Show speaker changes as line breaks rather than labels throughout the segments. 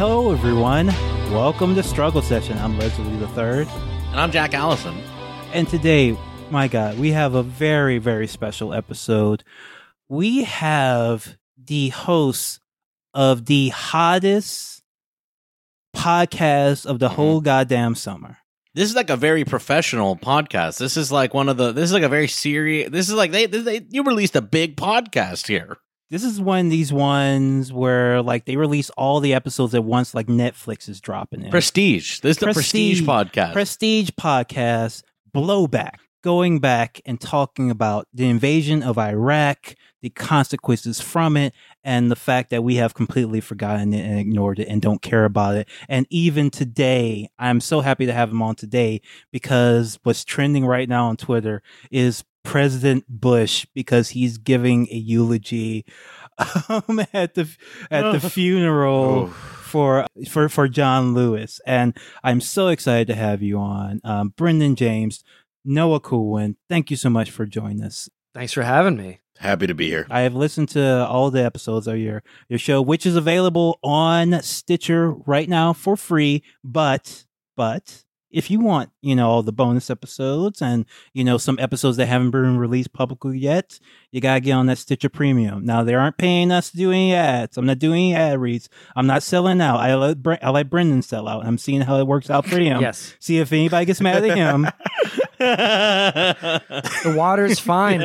Hello everyone. Welcome to Struggle Session. I'm Leslie the Third,
And I'm Jack Allison.
and today, my God, we have a very, very special episode. We have the hosts of the hottest podcast of the
Mhm.
whole goddamn summer.
This is like a very professional podcast. This is like one of the. This is like a very serious. This is like they, they you released a big podcast here.
This is one of these ones where like they release all the episodes at once, like Netflix is dropping it.
Prestige. This is the Prestige,
Prestige.
podcast.
Prestige podcast, Blowback, going back and talking about the invasion of Iraq, the consequences from it, and the fact that we have completely forgotten it and ignored it and don't care about it. And even today, I'm so happy to have him on today because what's trending right now on Twitter is President Bush because he's giving a eulogy um, at the at the funeral for for for John Lewis, and I'm so excited to have you on, um, Brendan James, Noah Kulwin. Thank you so much for joining us.
Thanks for having me.
Happy to be here.
I have listened to all the episodes of your your show, which is available on Stitcher right now for free. But but if you want, you know, all the bonus episodes and you know some episodes that haven't been released publicly yet, you gotta get on that Stitcher Premium. Now they aren't paying us to do any ads. I'm not doing any ad reads. I'm not selling out. I let Bre- I let Brendan sell out. I'm seeing how it works out for him.
Yes.
See if anybody gets mad at him.
The water's fine.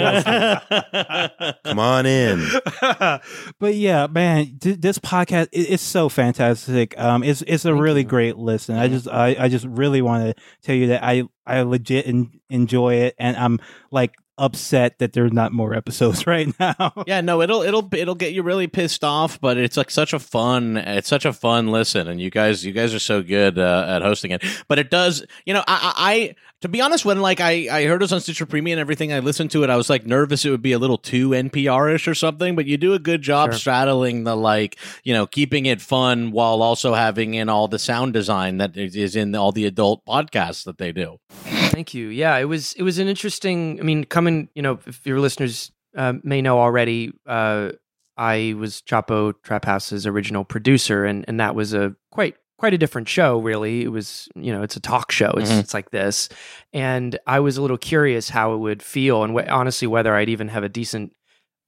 Come on in.
but yeah, man, th- this podcast it, it's so fantastic. Um, it's it's a
Thank
really
you.
great listen. I just I, I just really want to tell you that I I legit en- enjoy it, and I'm like upset that there's not more episodes right now.
yeah, no, it'll it'll it'll get you really pissed off, but it's like such a fun it's such a fun listen, and you guys you guys are so good uh, at hosting it. But it does, you know, I, I, I to be honest, when like I I heard was on Stitcher Premium and everything, I listened to it, I was like nervous it would be a little too NPR ish or something. But you do a good job
Sure.
straddling the like you know keeping it fun while also having in all the sound design that is in all the adult podcasts that they do.
Thank you. Yeah, it was it was an interesting. I mean, coming. You know, if your listeners uh, may know already, uh, I was Chapo Trap House's original producer, and and that was a quite quite a different show. Really, it was. You know, it's a talk show. It's
Mhm.
it's like this, and I was a little curious how it would feel, and wh- honestly, whether I'd even have a decent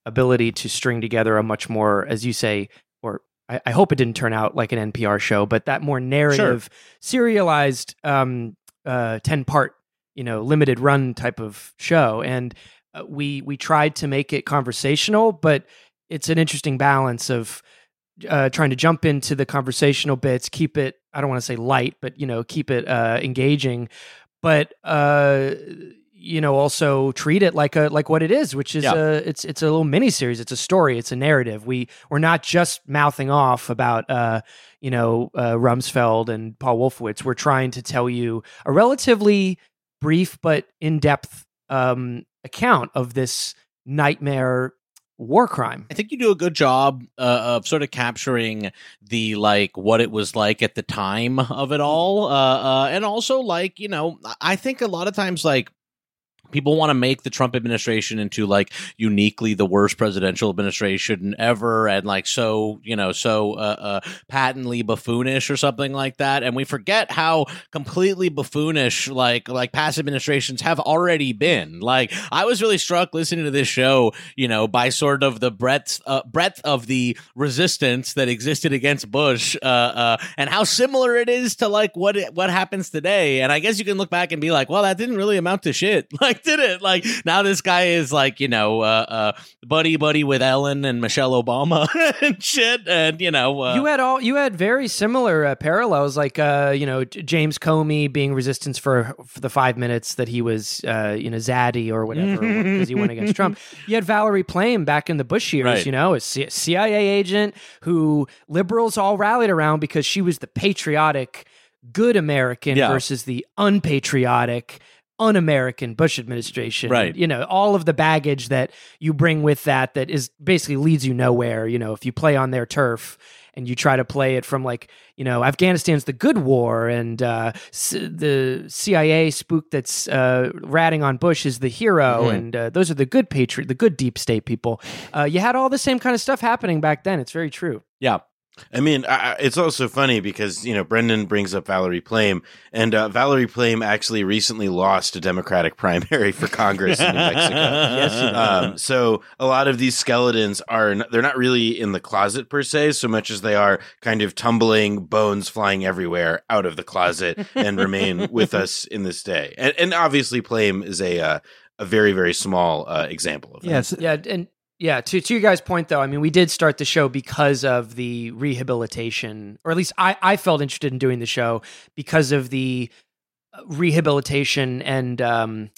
ability to string together a much more, as you say, or I, I hope it didn't turn out like an NPR show, but that more narrative, serialized, um, uh, ten part, you know, limited run type of show, and uh, we we tried to make it conversational, but it's an interesting balance of uh, trying to jump into the conversational bits, keep it. I don't want to say light, but you know, keep it uh, engaging, but uh, you know, also treat it like a like what it is, which is
Yeah.
a it's it's a little mini series. It's a story. It's a narrative. We we're not just mouthing off about uh, you know uh, Rumsfeld and Paul Wolfowitz. We're trying to tell you a relatively brief but in depth um, account of this nightmare war crime.
I think you do a good job uh, of sort of capturing the like what it was like at the time of it all, uh, uh, and also like you know, I think a lot of times like people want to make the Trump administration into like uniquely the worst presidential administration ever, and like so you know so uh, uh, patently buffoonish or something like that, and we forget how completely buffoonish like like past administrations have already been. Like I was really struck listening to this show, you know, by sort of the breadth uh, breadth of the resistance that existed against Bush, uh, uh, and how similar it is to like what it, what happens today. And I guess you can look back and be like, well, that didn't really amount to shit. Like, did it? Like now this guy is like, you know, uh, uh, buddy buddy with Ellen and Michelle Obama and shit, and you know, uh,
you had all you had very similar uh, parallels, like uh, you know James Comey being resistance for for the five minutes that he was uh, you know zaddy or whatever because he went against Trump. You had Valerie Plame back in the Bush years,
Right.
you know, a C- CIA agent who liberals all rallied around because she was the patriotic, good American
Yeah.
versus the unpatriotic. Un-American Bush administration,
Right.
You know all of the baggage that you bring with that, that is basically leads you nowhere. You know, if you play on their turf, and you try to play it from like you know Afghanistan's the good war and uh, c- the CIA spook that's uh, ratting on Bush is the hero
Mhm.
and uh, those are the good patriot the good deep state people. Uh, you had all the same kind of stuff happening back then. It's very true.
Yeah.
I mean, I, I- it's also funny because you know Brendan brings up Valerie Plame, and uh, Valerie Plame actually recently lost a Democratic primary for Congress in New Mexico.
yes.
Um, so a lot of these skeletons are n- they're not really in the closet per se, so much as they are kind of tumbling, bones flying everywhere out of the closet, and remain with us in this day. And, and obviously, Plame is a uh, a very very small uh, example of that.
Yes.
Yeah, and yeah, to to you guys' point though, I mean, we did start the show because of the rehabilitation, or at least I I felt interested in doing the show because of the uh, rehabilitation and um,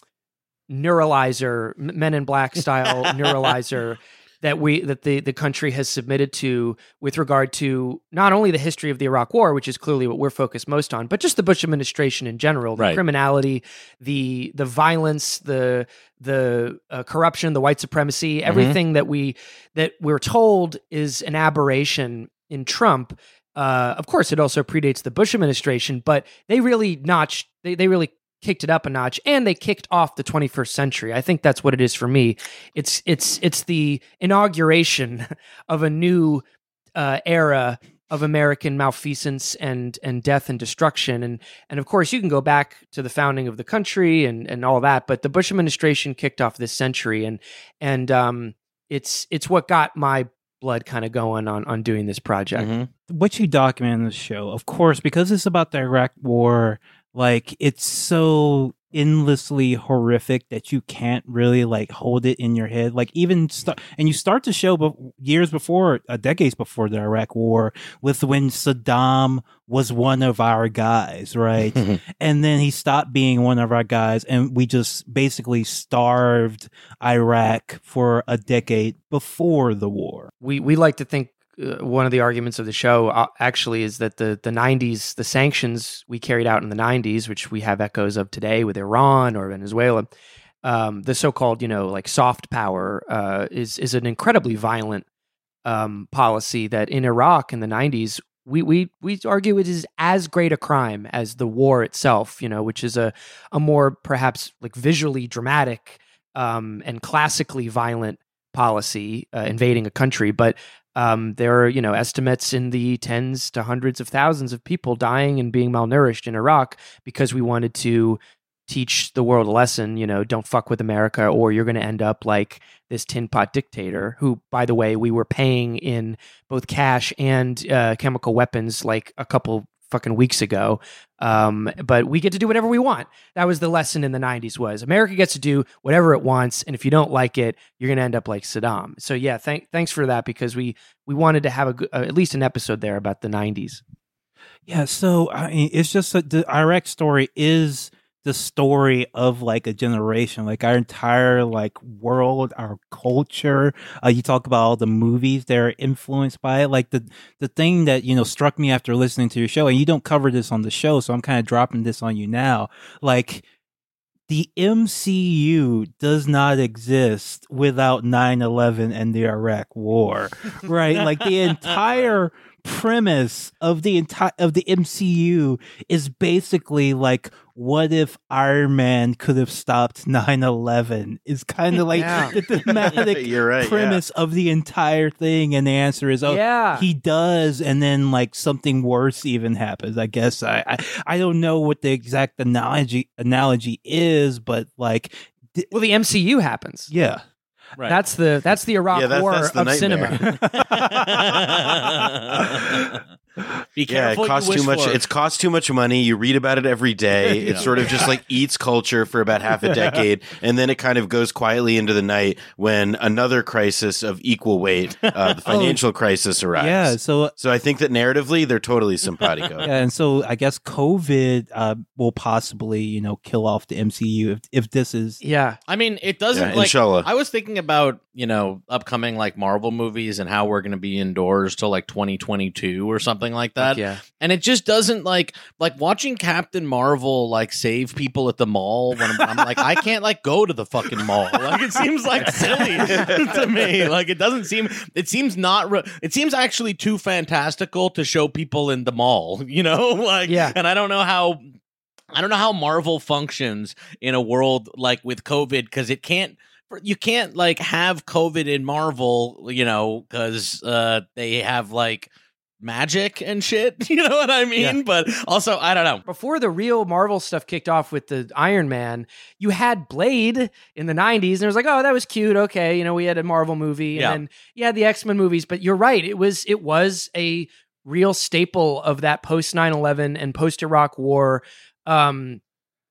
neuralizer, Men in Black style neuralizer that we that the the country has submitted to with regard to not only the history of the Iraq War, which is clearly what we're focused most on, but just the Bush administration in general, the
Right.
criminality, the the violence, the the uh, corruption, the white supremacy, everything that we that we're told is an aberration in Trump. Uh, of course, it also predates the Bush administration, but they really notched they they really kicked it up a notch and they kicked off the 21st century. I think that's what it is for me. It's it's it's the inauguration of a new uh, era of American malfeasance and and death and destruction and and of course you can go back to the founding of the country and and all that but the Bush administration kicked off this century and and um it's it's what got my blood kind of going on on doing this project.
Mhm.
what you document in the show, of course, because it's about the Iraq War, like it's so endlessly horrific that you can't really like hold it in your head. Like even start, and you start to show be- years before, uh, decades before the Iraq War, with when Saddam was one of our guys, right? and then he stopped being one of our guys, and we just basically starved Iraq for a decade before the war.
we we like to think uh, one of the arguments of the show uh, actually is that the the 90s the sanctions we carried out in the 90s which we have echoes of today with Iran or Venezuela um, the so-called you know like soft power uh, is is an incredibly violent um, policy that in Iraq in the 90s we we we argue it is as great a crime as the war itself you know which is a a more perhaps like visually dramatic um, and classically violent policy uh, invading a country. But um, there are you know estimates in the tens to hundreds of thousands of people dying and being malnourished in Iraq because we wanted to teach the world a lesson you know don't fuck with America or you're going to end up like this tin pot dictator who by the way we were paying in both cash and uh, chemical weapons like a couple fucking weeks ago um, but we get to do whatever we want. That was the lesson in the 90s was america gets to do whatever it wants and if you don't like it you're going to end up like saddam. So yeah thank, thanks for that because we we wanted to have a, uh, at least an episode there about the 90s
Yeah, so I mean, it's just that the Iraq story is the story of like a generation, like our entire like world, our culture. Uh, you talk about all the movies that are influenced by it. Like the the thing that you know struck me after listening to your show, and you don't cover this on the show, so I'm kind of dropping this on you now. Like the MCU does not exist without 9/11 and the Iraq War, right? like the entire premise of the entire of the MCU is basically like what if Iron Man could have stopped 9/11 is kind of like
Yeah.
the thematic
right. yeah.
premise of the entire thing and the answer is oh
yeah
he does and then like something worse even happens i guess i i, I don't know what the exact analogy analogy is but like th-
well the mcu happens
yeah
Right.
that's the that's the iraq
Yeah, that-
war
that's the
of
nightmare.
cinema
Be
Yeah, it costs too much.
for.
It's cost too much money. You read about it every day. It
Yeah.
sort of just like eats culture for about half a decade, and then it kind of goes quietly into the night when another crisis of equal weight, uh, the financial crisis, arrives.
yeah so
So I think that narratively they're totally simpatico.
yeah, and so I guess COVID uh, will possibly, you know, kill off the MCU if if this is
yeah
I mean, it doesn't
Yeah,
like.
inshallah.
I was thinking about you know upcoming like Marvel movies and how we're going to be indoors till like 2022 or something like that.
Fuck yeah
and it just doesn't like like watching Captain Marvel like save people at the mall when I'm, I'm like I can't like go to the fucking mall like it seems like silly to me like it doesn't seem it seems not re- it seems actually too fantastical to show people in the mall you know like
Yeah.
and I don't know how I don't know how Marvel functions in a world like with COVID because it can't. You can't like have COVID in Marvel, you know, because uh, they have like magic and shit. You know what I mean?
Yeah.
But also, I don't know.
before the real Marvel stuff kicked off with the Iron Man, you had Blade in the 90s, and it was like, oh, that was cute. Okay, you know, we had a Marvel movie, and
Yeah.
then you had the X Men movies. But you're right, it was it was a real staple of that post 9-11 and post Iraq War um,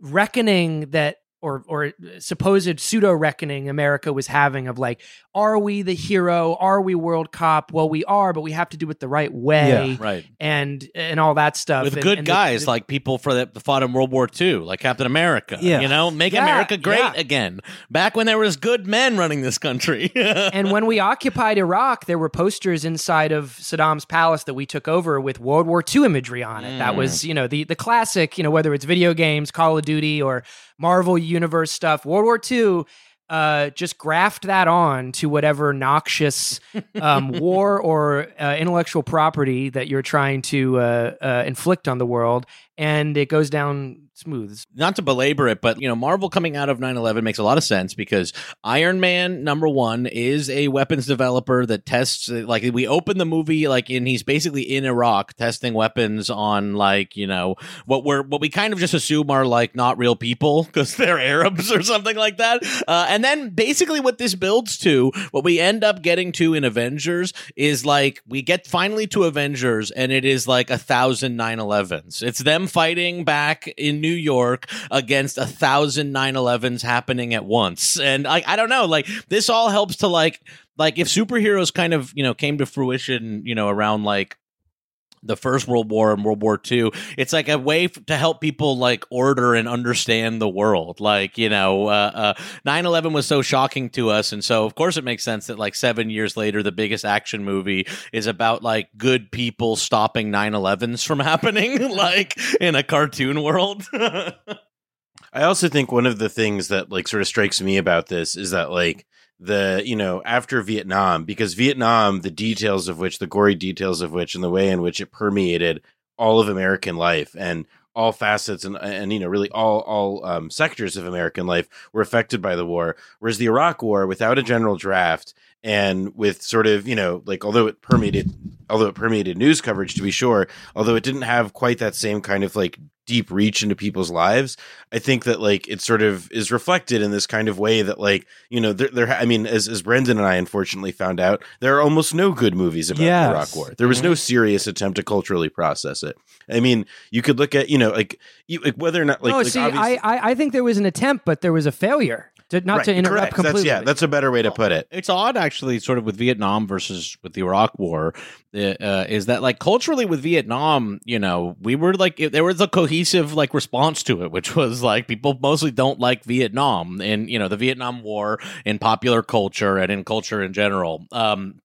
reckoning that. Or, or supposed pseudo reckoning America was having of like, are we the hero? Are we World Cop? Well, we are, but we have to do it the right way,
Right.
and and all that stuff.
With
And-
good
and
guys
the-
like people for that fought in World War II, like Captain America.
Yeah.
You know, make
Yeah,
America great
yeah.
again. Back when there was good men running this country.
and when we occupied Iraq, there were posters inside of Saddam's palace that we took over with World War II imagery on it. That mm. was, you know, the the classic, you know, whether it's video games, Call of Duty, or Marvel Universe stuff. World War II. Uh, just graft that on to whatever noxious um, war or uh, intellectual property that you're trying to uh, uh, inflict on the world, and it goes down smooth.
not to belabor it, but you know, Marvel coming out of 9/11 makes a lot of sense because Iron Man number 1 is a weapons developer that tests like we open the movie like in he's basically in Iraq testing weapons on like, you know, what we're what we kind of just assume are like not real people because they're Arabs or something like that. Uh, and then basically what this builds to, what we end up getting to in Avengers is like we get finally to Avengers and it is like a thousand 9/11s. It's them fighting back in New York against a thousand 9/11s happening at once. And I I don't know, like this all helps to like like if superheroes kind of, you know, came to fruition, you know, around like the first world war and world war ii it's like a way f- to help people like order and understand the world. Like you know uh, uh, 9-11 was so shocking to us and so of course it makes sense that like seven years later the biggest action movie is about like good people stopping 9-11s from happening like in a cartoon world.
I also think one of the things that like sort of strikes me about this is that like the you know after Vietnam because Vietnam the details of which the gory details of which and the way in which it permeated all of American life and all facets and and you know really all all um, sectors of American life were affected by the war. Whereas the Iraq war without a general draft and with sort of you know like although it permeated although it permeated news coverage to be sure although it didn't have quite that same kind of like deep reach into people's lives i think that like it sort of is reflected in this kind of way that like you know there, there i mean as, as brendan and i unfortunately found out there are almost no good movies about
Yes.
the iraq war there was no serious attempt to culturally process it i mean you could look at you know like, you, like whether or not like,
no,
like
see, I, I I think there was an attempt, but there was a failure. To, not
Right,
to interrupt
correct.
completely.
that's, yeah that's a better way to put it
it's odd actually sort of with vietnam versus with the iraq war uh, uh, is that like culturally with vietnam you know we were like it- there was a cohesive like response to it which was like people mostly don't like vietnam and you know the vietnam war in popular culture and in culture in general um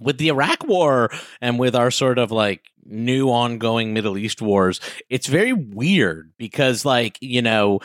with the Iraq war and with our sort of like new ongoing Middle East wars, it's very weird because like, you know, pe-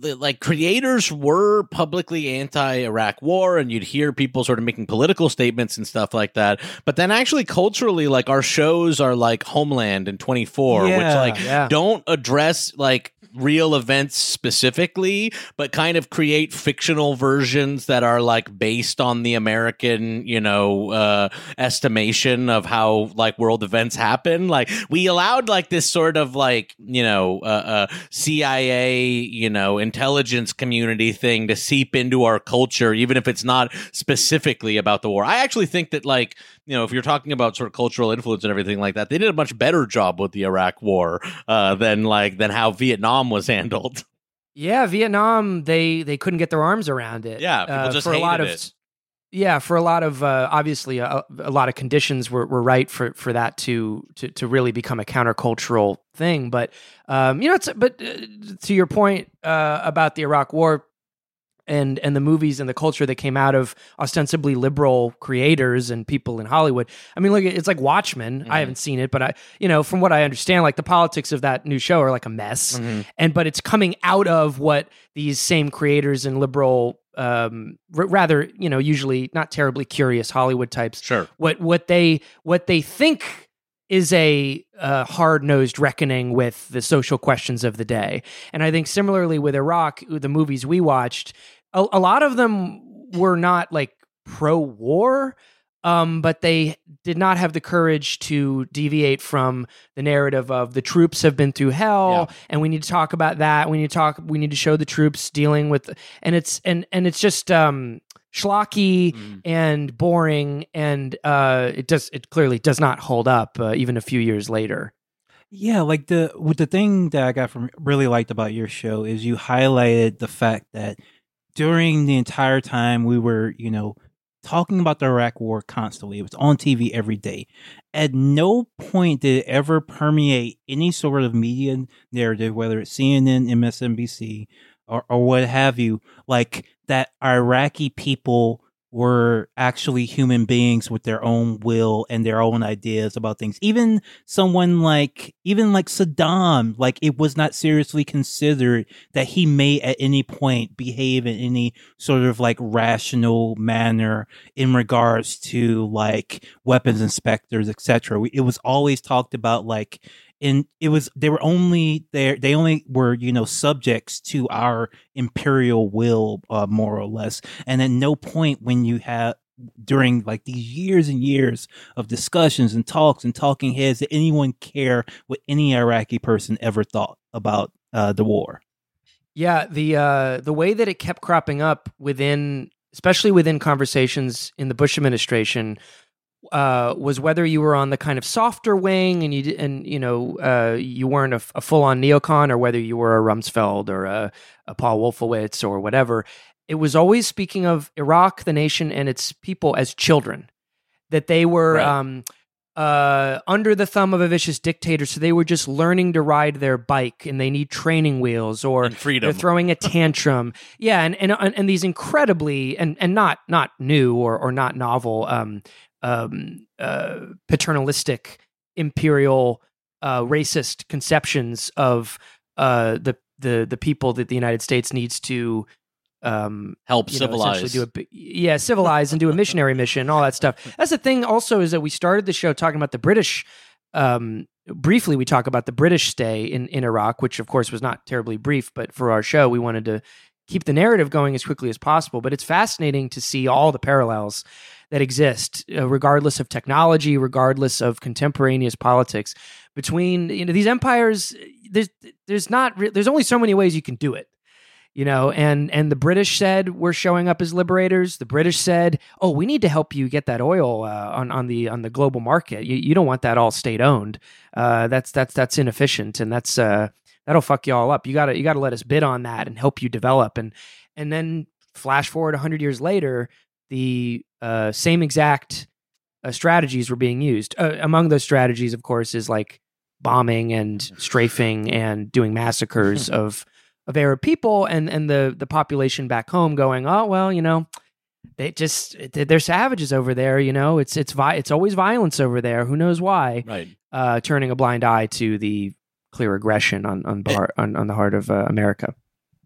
like creators were publicly anti-Iraq war and you'd hear people sort of making political statements and stuff like that. But then actually culturally like our shows are like Homeland and 24 which like
yeah.
don't address like real events specifically, but kind of create fictional versions that are like based on the American, you know, uh, estimation of how like world events happen. Like we allowed like this sort of like, you know, uh, uh, CIA, you know, intelligence community thing to seep into our culture, even if it's not specifically about the war. I actually think that like, you know, if you're talking about sort of cultural influence and everything like that, they did a much better job with the Iraq war uh, than like than how Vietnam was handled.
Yeah, Vietnam, they they couldn't get their arms around it.
Yeah, people
uh,
just
for a lot of
it.
yeah, for a lot of uh, obviously a, a lot of conditions were, were right for for that to to to really become a countercultural thing. But um, you know, it's but uh, to your point uh, about the Iraq War. And and the movies and the culture that came out of ostensibly liberal creators and people in Hollywood. I mean, look, it's like Watchmen.
Mhm.
I haven't seen it, but I, you know, from what I understand, like the politics of that new show are like a mess and but it's coming out of what these same creators and liberal um r- rather you know usually not terribly curious hollywood types
Sure.
what what they what they think is a uh, hard-nosed reckoning with the social questions of the day and i think similarly with iraq the movies we watched a, a lot of them were not like pro-war um, but they did not have the courage to deviate from the narrative of the troops have been through hell, and we need to talk about that. We need to talk. We need to show the troops dealing with, and it's and and it's just um, schlocky
Mm.
and boring, and uh, it does it clearly does not hold up uh, even a few years later.
Yeah, like the with the thing that I got from really liked about your show is you highlighted the fact that during the entire time we were, you know, talking about the Iraq War constantly. It was on TV every day. At no point did it ever permeate any sort of media narrative, whether it's CNN, MSNBC, or, or what have you, like that Iraqi people were actually human beings with their own will and their own ideas about things. Even someone like even like Saddam, like it was not seriously considered that he may at any point behave in any sort of like rational manner in regards to like weapons inspectors, etc. It was always talked about like and it was they were only there they only were you know subjects to our imperial will uh, more or less. And at no point when you have during like these years and years of discussions and talks and talking heads did anyone care what any iraqi person ever thought about uh, the war?
Yeah, the uh, the way that it kept cropping up within, especially within conversations in the Bush administration, uh, was whether you were on the kind of softer wing and you and you know uh, you weren't a, a full on neocon, or whether you were a Rumsfeld or a, a Paul Wolfowitz or whatever. It was always speaking of Iraq, the nation, and its people as children. That they were
Right.
um, uh, under the thumb of a vicious dictator, so they were just learning to ride their bike, and they need training wheels, or
and freedom.
they're throwing a tantrum. yeah, and, and and and these incredibly and and not not new or or not novel um um uh paternalistic imperial uh racist conceptions of uh the the the people that the United States needs to um
Help
you know,
civilize.
do a yeah civilize and do a missionary mission all that stuff that's the thing also is that we started the show talking about the british um briefly we talk about the british stay in in iraq which of course was not terribly brief but for our show we wanted to keep the narrative going as quickly as possible but it's fascinating to see all the parallels that exist uh, regardless of technology regardless of contemporaneous politics between you know these empires there's there's not re- there's only so many ways you can do it you know and and the british said we're showing up as liberators. The british said oh we need to help you get that oil uh, on on the on the global market. You, you don't want that all state owned uh, that's that's that's inefficient and that's uh, that'll fuck you all up. You gotta you gotta let us bid on that and help you develop. And and then flash forward 100 years later the uh, same exact uh, strategies were being used uh, among those strategies of course is like bombing and strafing and doing massacres of of Arab people and and the the population back home going, oh well, you know, they just they're savages over there. You know, it's it's vi- it's always violence over there. Who knows why?
right.
Uh, turning a blind eye to the clear aggression on on bar, on, on the heart of uh, America.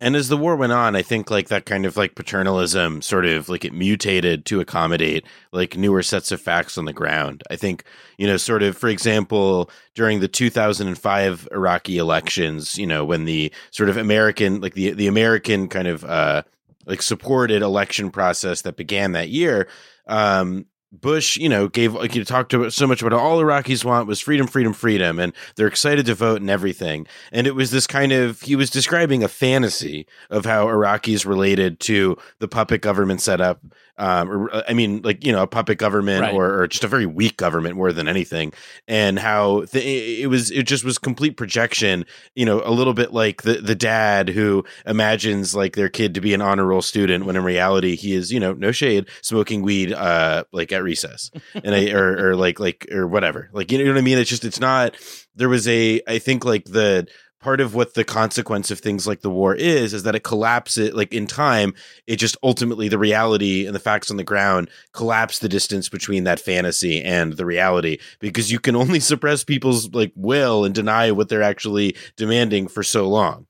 And as the war went on, I think like that kind of like paternalism sort of like it mutated to accommodate like newer sets of facts on the ground. I think, you know, sort of, for example, during the 2005 Iraqi elections, you know, when the sort of American, like the, the American kind of, uh, like supported election process that began that year, um, Bush, you know, gave like he talked about so much about all Iraqis want was freedom, freedom, freedom, and they're excited to vote and everything. And it was this kind of he was describing a fantasy of how Iraqis related to the puppet government setup. Um, or, I mean, like you know, a puppet government
Right.
or, or just a very weak government more than anything, and how the, it was it just was complete projection. You know, a little bit like the the dad who imagines like their kid to be an honor roll student when in reality he is you know no shade smoking weed uh like at recess and I or, or like like or whatever like you know what I mean it's just it's not there was a I think like the part of what the consequence of things like the war is is that it collapses like in time it just ultimately the reality and the facts on the ground collapse the distance between that fantasy and the reality because you can only suppress people's like will and deny what they're actually demanding for so long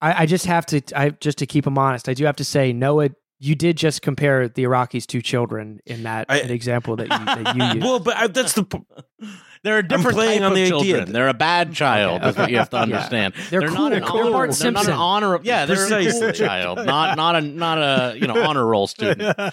I, I just have to I just to keep them honest. I do have to say Noah. You did just compare the Iraqis to children in that
I-
example that you, that you used.
well but I, that's the p-
They're a different
playing
type
on
of
the idea
children.
that-
They're a bad child.
Okay,
Is what you have to
Yeah.
understand.
They're
not
cool.
an
They're
honor.
Bart
they're not an honor. Yeah, they're a cool
Precisely.
child. Not not a not a you know honor roll student.
right,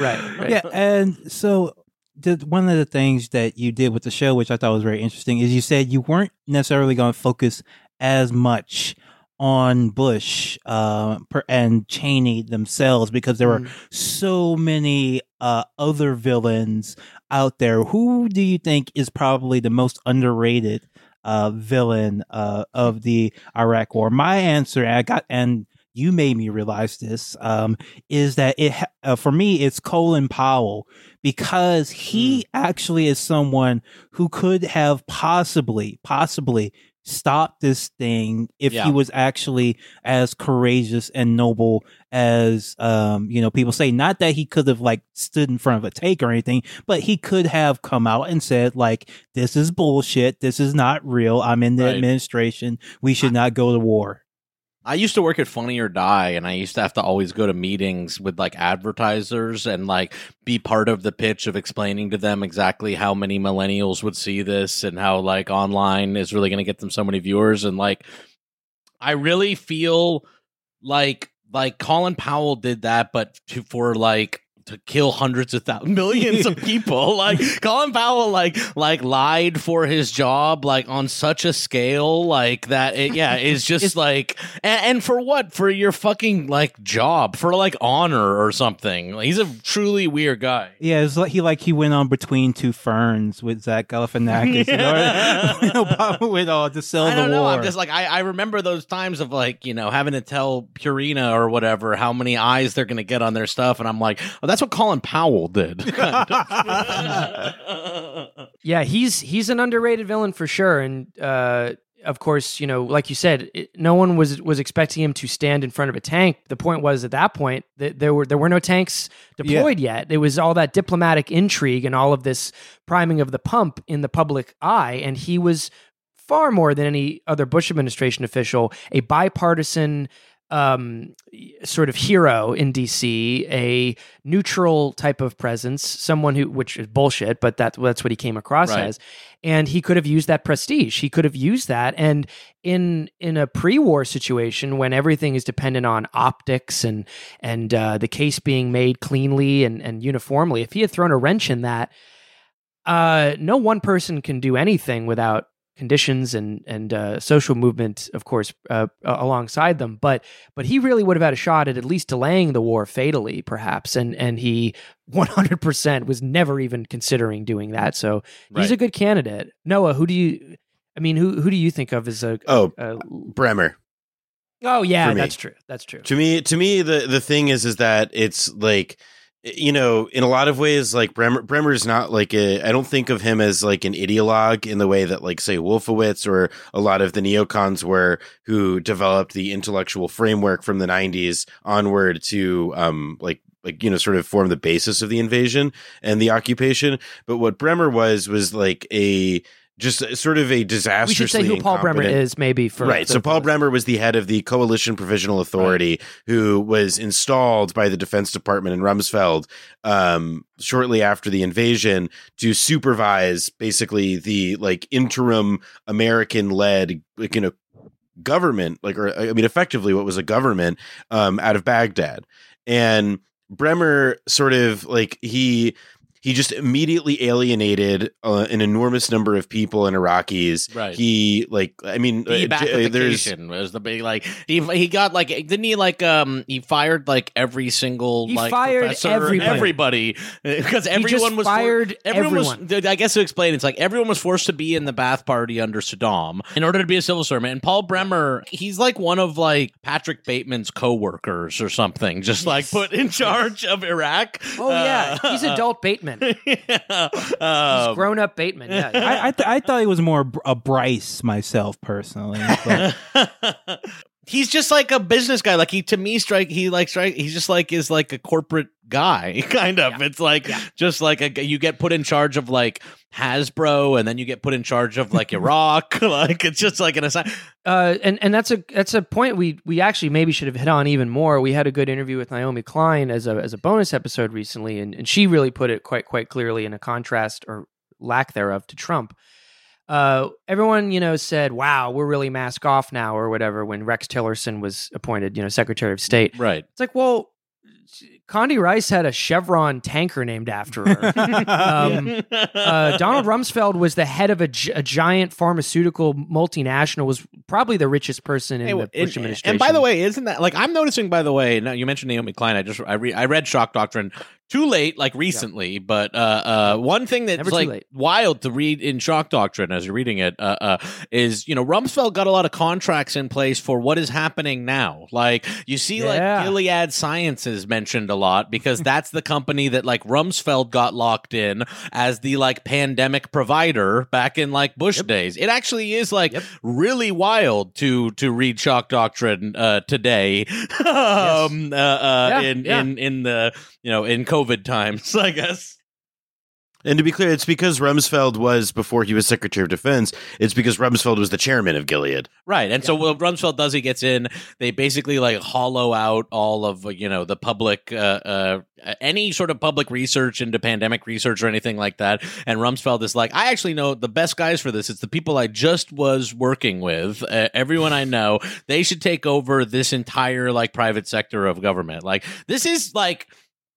right.
yeah and so did one of the things that you did with the show, which I thought was very interesting, is you said you weren't necessarily going to focus as much on Bush uh, per, and Cheney themselves because there were
Mm.
so many uh, other villains out there. Who do you think is probably the most underrated uh, villain uh, of the Iraq War? My answer, I got, and you made me realize this, um, is that it uh, for me it's Colin Powell because he actually is someone who could have possibly, possibly stopped this thing if
Yeah.
he was actually as courageous and noble as um you know people say. Not that he could have like stood in front of a take or anything but he could have come out and said like this is bullshit. This is not real. I'm in the
Right.
administration. We should not go to war
I used to work at Funny or Die, and I used to have to always go to meetings with like advertisers and like be part of the pitch of explaining to them exactly how many millennials would see this and how like online is really going to get them so many viewers. And like, I really feel like like Colin Powell did that, but to, for like to kill hundreds of thousands, millions of people. Like Colin Powell, like like lied for his job, like on such a scale, like that. It, yeah, is just
It's-
like, and, and for what? For your fucking like job, for like honor or something. Like, he's a truly weird guy.
yeah it's like he like he went on between two ferns with zach galifianakis in order you know, Obama went on to sell
I
the
don't know.
war
I'm just like I, I remember those times of like you know having to tell Purina or whatever how many eyes they're gonna get on their stuff, and I'm like, oh, that's what Colin Powell did.
Yeah, he's he's an underrated villain for sure, and uh, of course, you know, like you said, it, no one was was expecting him to stand in front of a tank. The point was at that point that there were there were no tanks deployed yet. It was all that diplomatic intrigue and all of this priming of the pump in the public eye, and he was far more than any other Bush administration official, a bipartisan um sort of hero in DC, a neutral type of presence, someone who which is bullshit, but that that's what he came across
Right.
as. And he could have used that prestige. He could have used that and in in a pre-war situation when everything is dependent on optics and and uh, the case being made cleanly and and uniformly, if he had thrown a wrench in that, uh, no one person can do anything without conditions and and uh, social movement, of course, uh, alongside them. But but he really would have had a shot at at least delaying the war fatally, perhaps. And and he 100 percent was never even considering doing that. So he's
Right.
a good candidate. Noah, who do you? I mean, who who do you think of as a?
Oh,
a-
Bremer.
oh yeah, that's true. That's true.
To me, to me, the the thing is, is that it's like, you know, in a lot of ways, like Bremer, Bremer's not like a. I don't think of him as like an ideologue in the way that, like, say, Wolfowitz or a lot of the neocons were, who developed the intellectual framework from the '90s onward to, um, like. Like you know, sort of form the basis of the invasion and the occupation. But what Bremer was was like a just sort of a
We
disastrously
should say who Paul Bremer is, maybe for
right. So Paul Bremer was the head of the Coalition Provisional Authority, who was installed by the Defense Department in Rumsfeld um, shortly after the invasion to supervise basically the like interim American-led, like you know, government, like or I mean, effectively what was a government um, out of Baghdad, and Bremer sort of like he he just immediately alienated uh, an enormous number of people and Iraqis.
Right.
He like I mean uh, j- there's
was the big like he he got like didn't he like um he fired like every single
He
like
fired
professor,
everybody.
everybody because
He
everyone
just
was
fired
everyone
everyone.
was I guess to explain it's like everyone was forced to be in the Ba'ath Party under Saddam in order to be a civil servant and Paul Bremer he's like one of like Patrick Bateman's co-workers or something just like put in charge of Iraq
Oh yeah,
Uh,
he's adult Bateman.
Yeah.
He's
Um,
grown up Bateman. Yeah.
I I, th- I thought he was more a Bryce myself personally. But
he's just like a business guy. Like he to me strike he like strike he's just like is like a corporate guy kind of. It's like just like a you get put in charge of like Hasbro and then you get put in charge of like Iraq. like it's just like an assign.
uh, and and that's a that's a point we we actually maybe should have hit on even more. We had a good interview with Naomi Klein as a as a bonus episode recently, and, and she really put it quite quite clearly in a contrast or lack thereof to Trump. Uh, everyone, you know, said, "Wow, we're really mask off now," or whatever. When Rex Tillerson was appointed, you know, Secretary of State,
Right.
it's like, well, Condi Rice had a Chevron tanker named after her. um, uh, Donald Rumsfeld was the head of a, gi- a giant pharmaceutical multinational. Was probably the richest person in
Hey,
the
and,
Bush administration.
and by the way, isn't that like I'm noticing? By the way, now you mentioned Naomi Klein. I just I, re, I read Shock Doctrine too late, like recently. But uh, uh, one thing that's like
late.
wild to read in Shock Doctrine as you're reading it uh, uh, is you know Rumsfeld got a lot of contracts in place for what is happening now. Like you see,
Yeah.
like Gilead Sciences mentioned a lot because that's the company that like Rumsfeld got locked in as the like pandemic provider back in like Bush days. It actually is like
Yep.
really wild to to read shock doctrine uh, today um, uh, uh,
Yeah,
in
yeah.
in in the you know in COVID times, I guess.
And to be clear, it's because Rumsfeld was before he was Secretary of Defense. It's because Rumsfeld was the chairman of Gilead.
Right, and so what Rumsfeld does, he gets in. They basically like hollow out all of you know the public, uh, uh, any sort of public research into pandemic research or anything like that. And Rumsfeld is like, I actually know the best guys for this. It's the people I just was working with. Uh, everyone I know, they should take over this entire like private sector of government. Like this is like.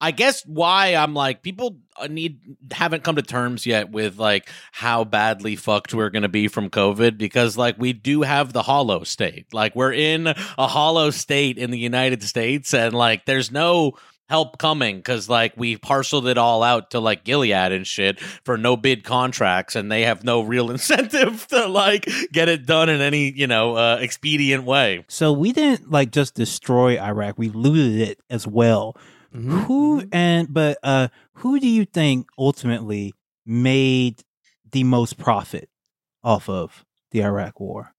I guess why I'm like people uh, need haven't come to terms yet with like how badly fucked we're going to be from COVID because like we do have the hollow state. Like we're in a hollow state in the United States and like there's no help coming because like we parceled it all out to like Gilead and shit for no bid contracts and they have no real incentive to like get it done in any you know uh, expedient way.
So we didn't like just destroy Iraq; we looted it as well.
Mhm.
Who and but uh, who do you think ultimately made the most profit off of the Iraq War?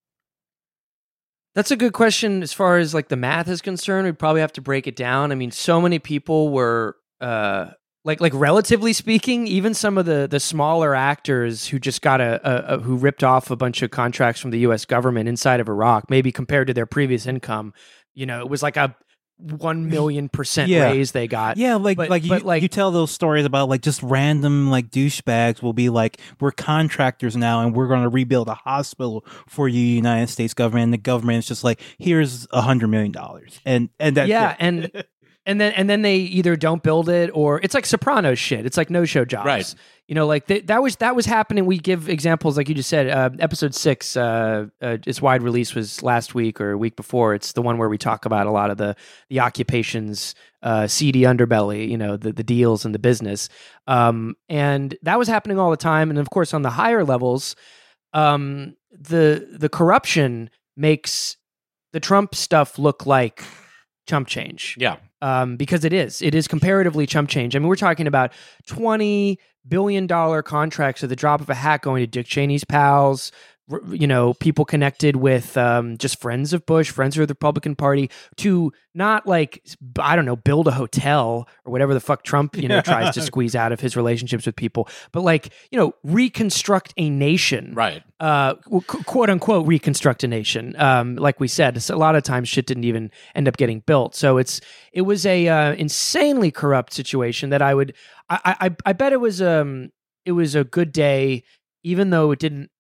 That's a good question as far as like the math is concerned. We'd probably have to break it down. I mean, so many people were uh like like relatively speaking, even some of the the smaller actors who just got a, a, a who ripped off a bunch of contracts from the US government inside of Iraq, maybe compared to their previous income, you know, it was like a 1 million percent
Yeah.
raise they got.
Yeah, like
but-
like, you,
like-
you tell those stories about like just random like douchebags will be like, we're contractors now and we're going to rebuild a hospital for you, United States government. And the government is just like, here's a hundred million dollars, and and that's
yeah,
it.
and and then and then they either don't build it or it's like Sopranos shit. It's like no show jobs.
Right.
You know, like th- that was that was happening. We give examples, like you just said. Uh, episode six, uh, uh, its wide release was last week or a week before. It's the one where we talk about a lot of the the occupations, uh, seedy underbelly. You know, the the deals and the business. Um, and that was happening all the time. And of course, on the higher levels, um, the the corruption makes the Trump stuff look like chump change
Yeah.
Um, because it is. It is comparatively chump change. I mean, we're talking about twenty billion dollar contracts at the drop of a hat going to Dick Cheney's pals. You know, people connected with um, just friends of Bush, friends of the Republican Party, to not like I don't know, build a hotel or whatever the fuck Trump you know tries to squeeze out of his relationships with people, but like you know, reconstruct a nation
Right.
uh, quote unquote reconstruct a nation. Um, like we said, a lot of times shit didn't even end up getting built. So it's it was a uh, insanely corrupt situation that I would I, I I bet it was um it was a good day, even though it didn't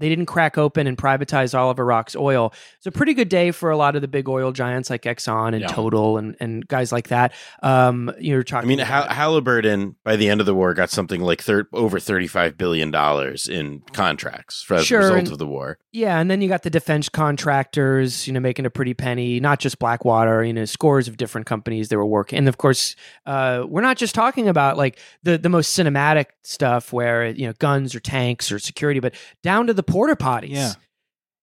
they didn't crack open and privatize all of Iraq's oil. It's a pretty good day for a lot of the big oil giants like Exxon and
Yeah.
Total and, and guys like that. Um, you're talking.
I mean,
about-
Hal- Halliburton by the end of the war got something like thir- over thirty-five billion dollars in contracts for as
Sure,
a result
and-
of the war.
Yeah, and then you got the defense contractors, you know, making a pretty penny. Not just Blackwater, you know, scores of different companies that were working. And of course, uh, we're not just talking about like the the most cinematic stuff where you know guns or tanks or security, but down to the porta potties.
Yeah.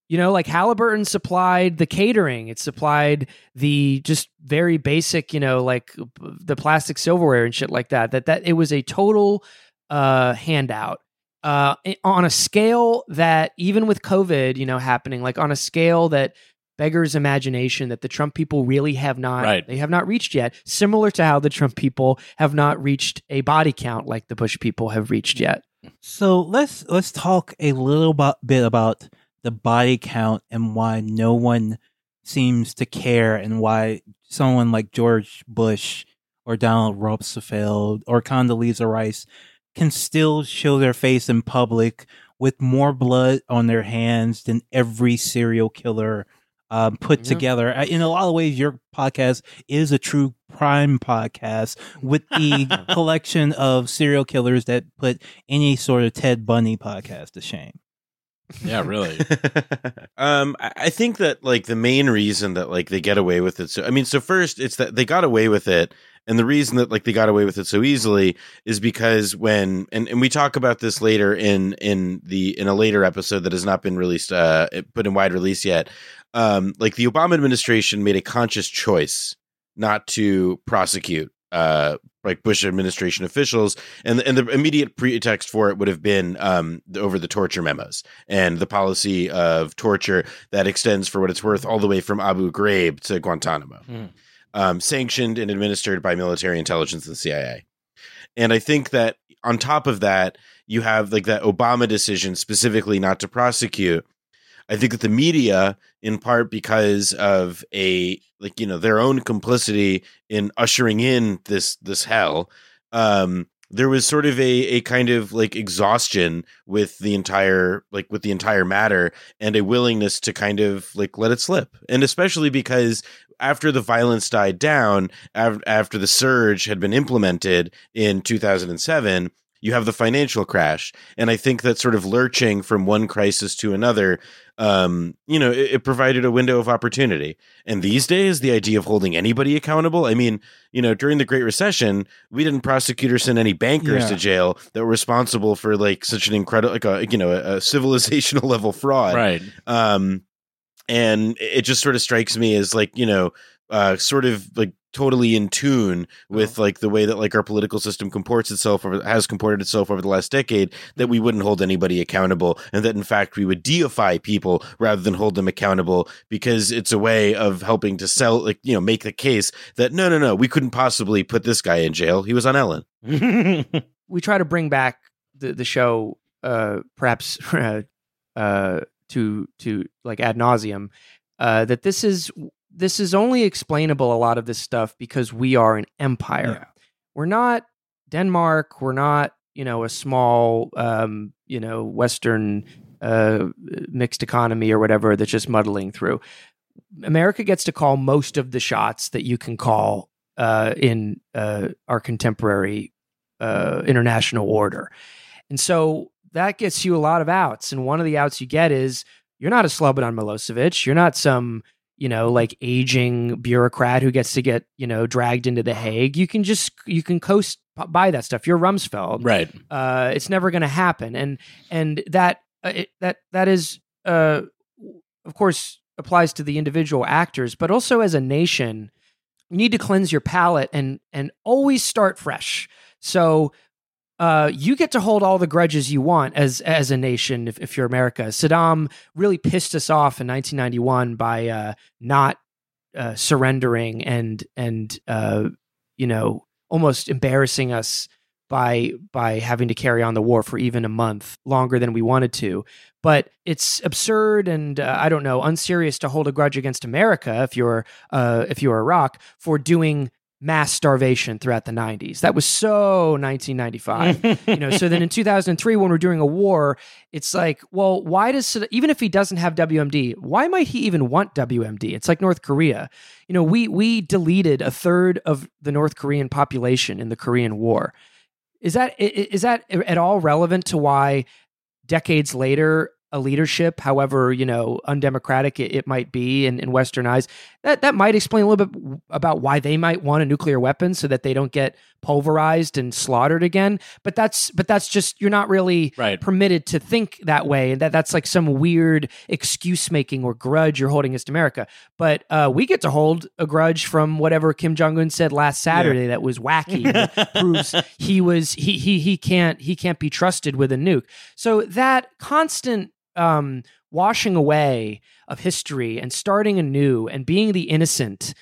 You know, like Halliburton supplied the catering. It supplied the just very basic, you know, like the plastic silverware and shit like that. That that it was a total uh, handout uh, on a scale that even with COVID, you know, happening, like on a scale that beggars imagination that the Trump people really have not
Right.
they have not reached yet. Similar to how the Trump people have not reached a body count like the Bush people have reached yet.
So let's let's talk a little bit about the body count and why no one seems to care, and why someone like George Bush or Donald Rumsfeld or Condoleezza Rice can still show their face in public with more blood on their hands than every serial killer um, put
Yeah.
together. In a lot of ways, your podcast is a true crime podcast with the collection of serial killers that put any sort of Ted Bundy podcast to shame.
Yeah, really.
um, I I think that like the main reason that like they get away with it. So I mean, so first it's that they got away with it, and the reason that like they got away with it so easily is because when and, and we talk about this later in in the in a later episode that has not been released, uh, put in wide release yet. Um, like the Obama administration made a conscious choice not to prosecute uh like Bush administration officials and and the immediate pretext for it would have been um over the torture memos and the policy of torture that extends for what it's worth all the way from Abu Ghraib to Guantanamo
Mm.
um sanctioned and administered by military intelligence and the CIA and I think that on top of that you have like that Obama decision specifically not to prosecute I think that the media, in part because of a like you know their own complicity in ushering in this this hell, um, there was sort of a a kind of like exhaustion with the entire like with the entire matter and a willingness to kind of like let it slip, and especially because after the violence died down, af- after the surge had been implemented in 2007. You have the financial crash. And I think that sort of lurching from one crisis to another um, you know, it, it provided a window of opportunity. And these days, the idea of holding anybody accountable, I mean, you know, during the Great Recession, we didn't prosecute or send any bankers
Yeah.
to jail that were responsible for like such an incredible, like a, you know, a, a civilizational level fraud.
right.
Um, and it just sort of strikes me as like, you know, uh, sort of like totally in tune with like the way that like our political system comports itself or has comported itself over the last decade that we wouldn't hold anybody accountable and that in fact we would deify people rather than hold them accountable because it's a way of helping to sell like you know make the case that no no no we couldn't possibly put this guy in jail. He was on ellen.
We try to bring back the the show uh perhaps uh, uh to to like ad nauseum uh that this is this is only explainable a lot of this stuff because we are an empire we're not denmark we're not you know a small um you know western uh mixed economy or whatever that's just muddling through america gets to call most of the shots that you can call uh in uh our contemporary uh, international order. And so that gets you a lot of outs. And one of the outs you get is you're not a Slobodan Milosevic. You're not some, you know, like aging bureaucrat who gets to get, you know, dragged into The Hague. You can just, you can coast by that stuff. You're Rumsfeld.
right.
Uh, it's never going to happen. And, and that, uh, it, that, that is, uh, of course, applies to the individual actors, but also as a nation, you need to cleanse your palate and, and always start fresh. So uh, you get to hold all the grudges you want as as a nation if, if you're America. Saddam really pissed us off in 1991 by uh, not uh, surrendering and and uh, you know almost embarrassing us by by having to carry on the war for even a month longer than we wanted to. But it's absurd and uh, I don't know unserious to hold a grudge against America if you're uh, if you're Iraq for doing mass starvation throughout the 90s. That was so 1995. you know, so then in 2003 when we're doing a war, it's like, well, why does even if he doesn't have WMD, why might he even want WMD? It's like North Korea. You know, we we deleted a third of the North Korean population in the Korean War. Is that is that at all relevant to why decades later a leadership, however you know undemocratic it, it might be in, in Western eyes, that that might explain a little bit about why they might want a nuclear weapon so that they don't get pulverized and slaughtered again. But that's but that's just you're not really
Right.
permitted to think that way, and that that's like some weird excuse making or grudge you're holding against America. But uh, we get to hold a grudge from whatever Kim Jong Un said last Saturday that was wacky. that proves he was he he he can't he can't be trusted with a nuke. So that constant um, washing away of history and starting anew and being the innocent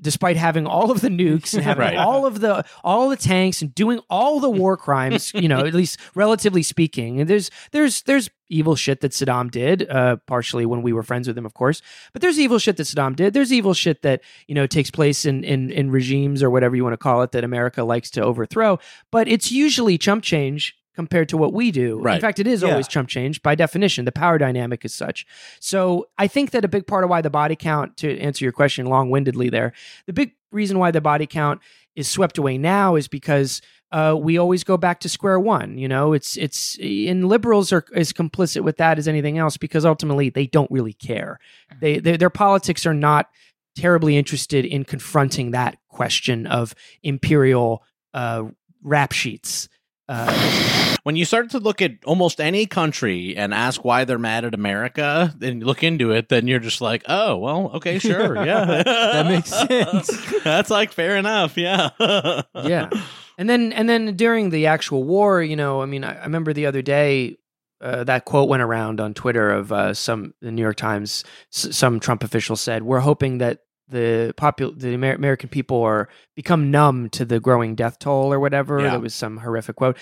despite having all of the nukes and having
Right.
all of the all the tanks and doing all the war crimes you know at least relatively speaking. And there's there's there's evil shit that Saddam did uh partially when we were friends with him of course. But there's evil shit that Saddam did. There's evil shit that you know takes place in in in regimes or whatever you want to call it that America likes to overthrow. But it's usually chump change compared to what we do. In fact, it is
Yeah.
always chump change by definition. The power dynamic is such. So I think that a big part of why the body count, to answer your question long windedly there, the big reason why the body count is swept away now is because uh, we always go back to square one. You know, it's it's and liberals are as complicit with that as anything else because ultimately they don't really care. They, they their politics are not terribly interested in confronting that question of imperial uh, rap sheets. Uh,
when you start to look at almost any country and ask why they're mad at America, then you look into it, then you're just like, oh, well, okay, sure, yeah,
That makes sense.
That's like fair enough, yeah,
yeah. And then and then during the actual war you know i mean i, I remember the other day uh, that quote went around on twitter of uh, some the new york times s- some trump official said we're hoping that the popul- the Amer- american people are become numb to the growing death toll or whatever
Yeah.
that was some horrific quote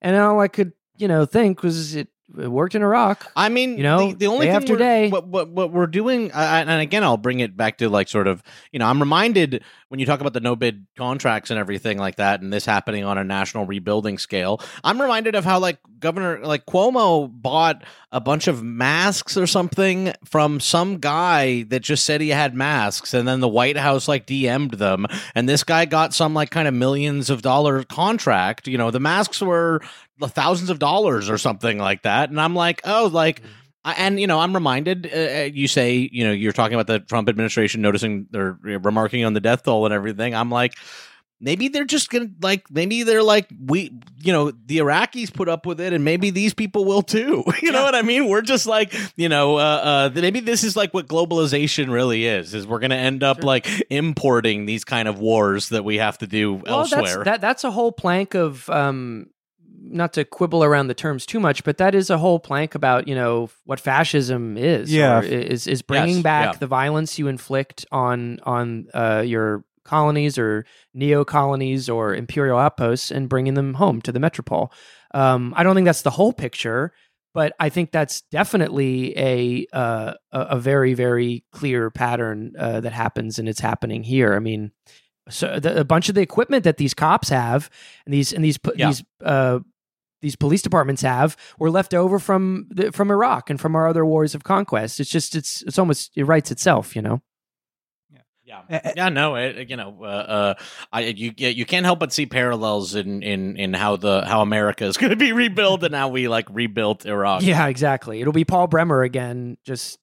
and all i could you know think was it, it worked in iraq
I mean,
You know,
the, the only
day
thing
after day.
What, what what we're doing, I- and again, I'll bring it back to like sort of, you know, I'm reminded when you talk about the no bid contracts and everything like that, and this happening on a national rebuilding scale. I'm reminded of how like Governor like Cuomo bought a bunch of masks or something from some guy that just said he had masks, and then the White House like DM'd them, and this guy got some like kind of millions of dollar contract. You know, the masks were thousands of dollars or something like that, and I'm like, oh, like. I- And you know, I'm reminded. Uh, uh, you say, you know, you're talking about the Trump administration noticing they're remarking on the death toll and everything. I'm like, maybe they're just gonna like, maybe they're like, we, you know, the Iraqis put up with it, and maybe these people will too. you know what I mean? We're just like, you know, uh, uh, maybe this is like what globalization really is. Is we're gonna end up
Sure.
like importing these kind of wars that we have to do
well,
elsewhere.
That's, that, that's a whole plank of, um, not to quibble around the terms too much, but that is a whole plank about you know what fascism is.
Yeah.
or is is bringing
Yes,
back
yeah.
the violence you inflict on on uh, your colonies or neo colonies or imperial outposts and bringing them home to the metropole. Um, I don't think that's the whole picture, but I think that's definitely a uh, a, a very very clear pattern uh, that happens, and it's happening here. I mean, so the, a bunch of the equipment that these cops have and these and these
Yeah.
these uh, these police departments have were left over from the, from Iraq and from our other wars of conquest. It's just it's it's almost it writes itself, you know.
Yeah,
Uh, uh,
yeah, no, it, you know, uh, uh, I you yeah, you can't help but see parallels in in in how the how America is going to be rebuilt and how we like rebuilt Iraq.
Yeah, exactly. It'll be Paul Bremer again. Just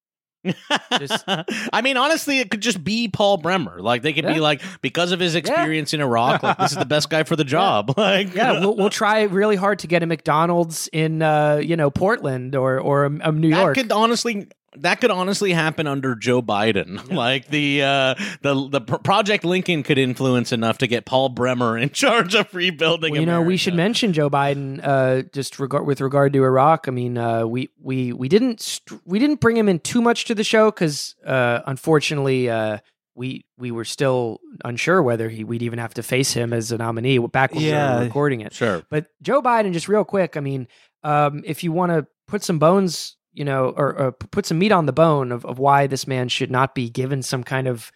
Just-
I mean, honestly, it could just be Paul Bremer. Like they could be like because of his experience in Iraq, like this is the best guy for the job. Like
yeah, we'll, we'll try really hard to get a McDonald's in uh, you know Portland or or um, New
that
York.
could honestly that could honestly happen under Joe Biden. Like the uh, the the Pro- Project Lincoln could influence enough to get Paul Bremer in charge of rebuilding.
Well, you know, we should mention Joe Biden uh, just regard with regard to Iraq. I mean, uh, we we we didn't st- we didn't bring him in too much to the show because uh, unfortunately uh, we we were still unsure whether he we'd even have to face him as a nominee back when we were recording it.
Sure.
But Joe Biden, just real quick, I mean, um, if you want to put some bones, you know, or, or put some meat on the bone of, of why this man should not be given some kind of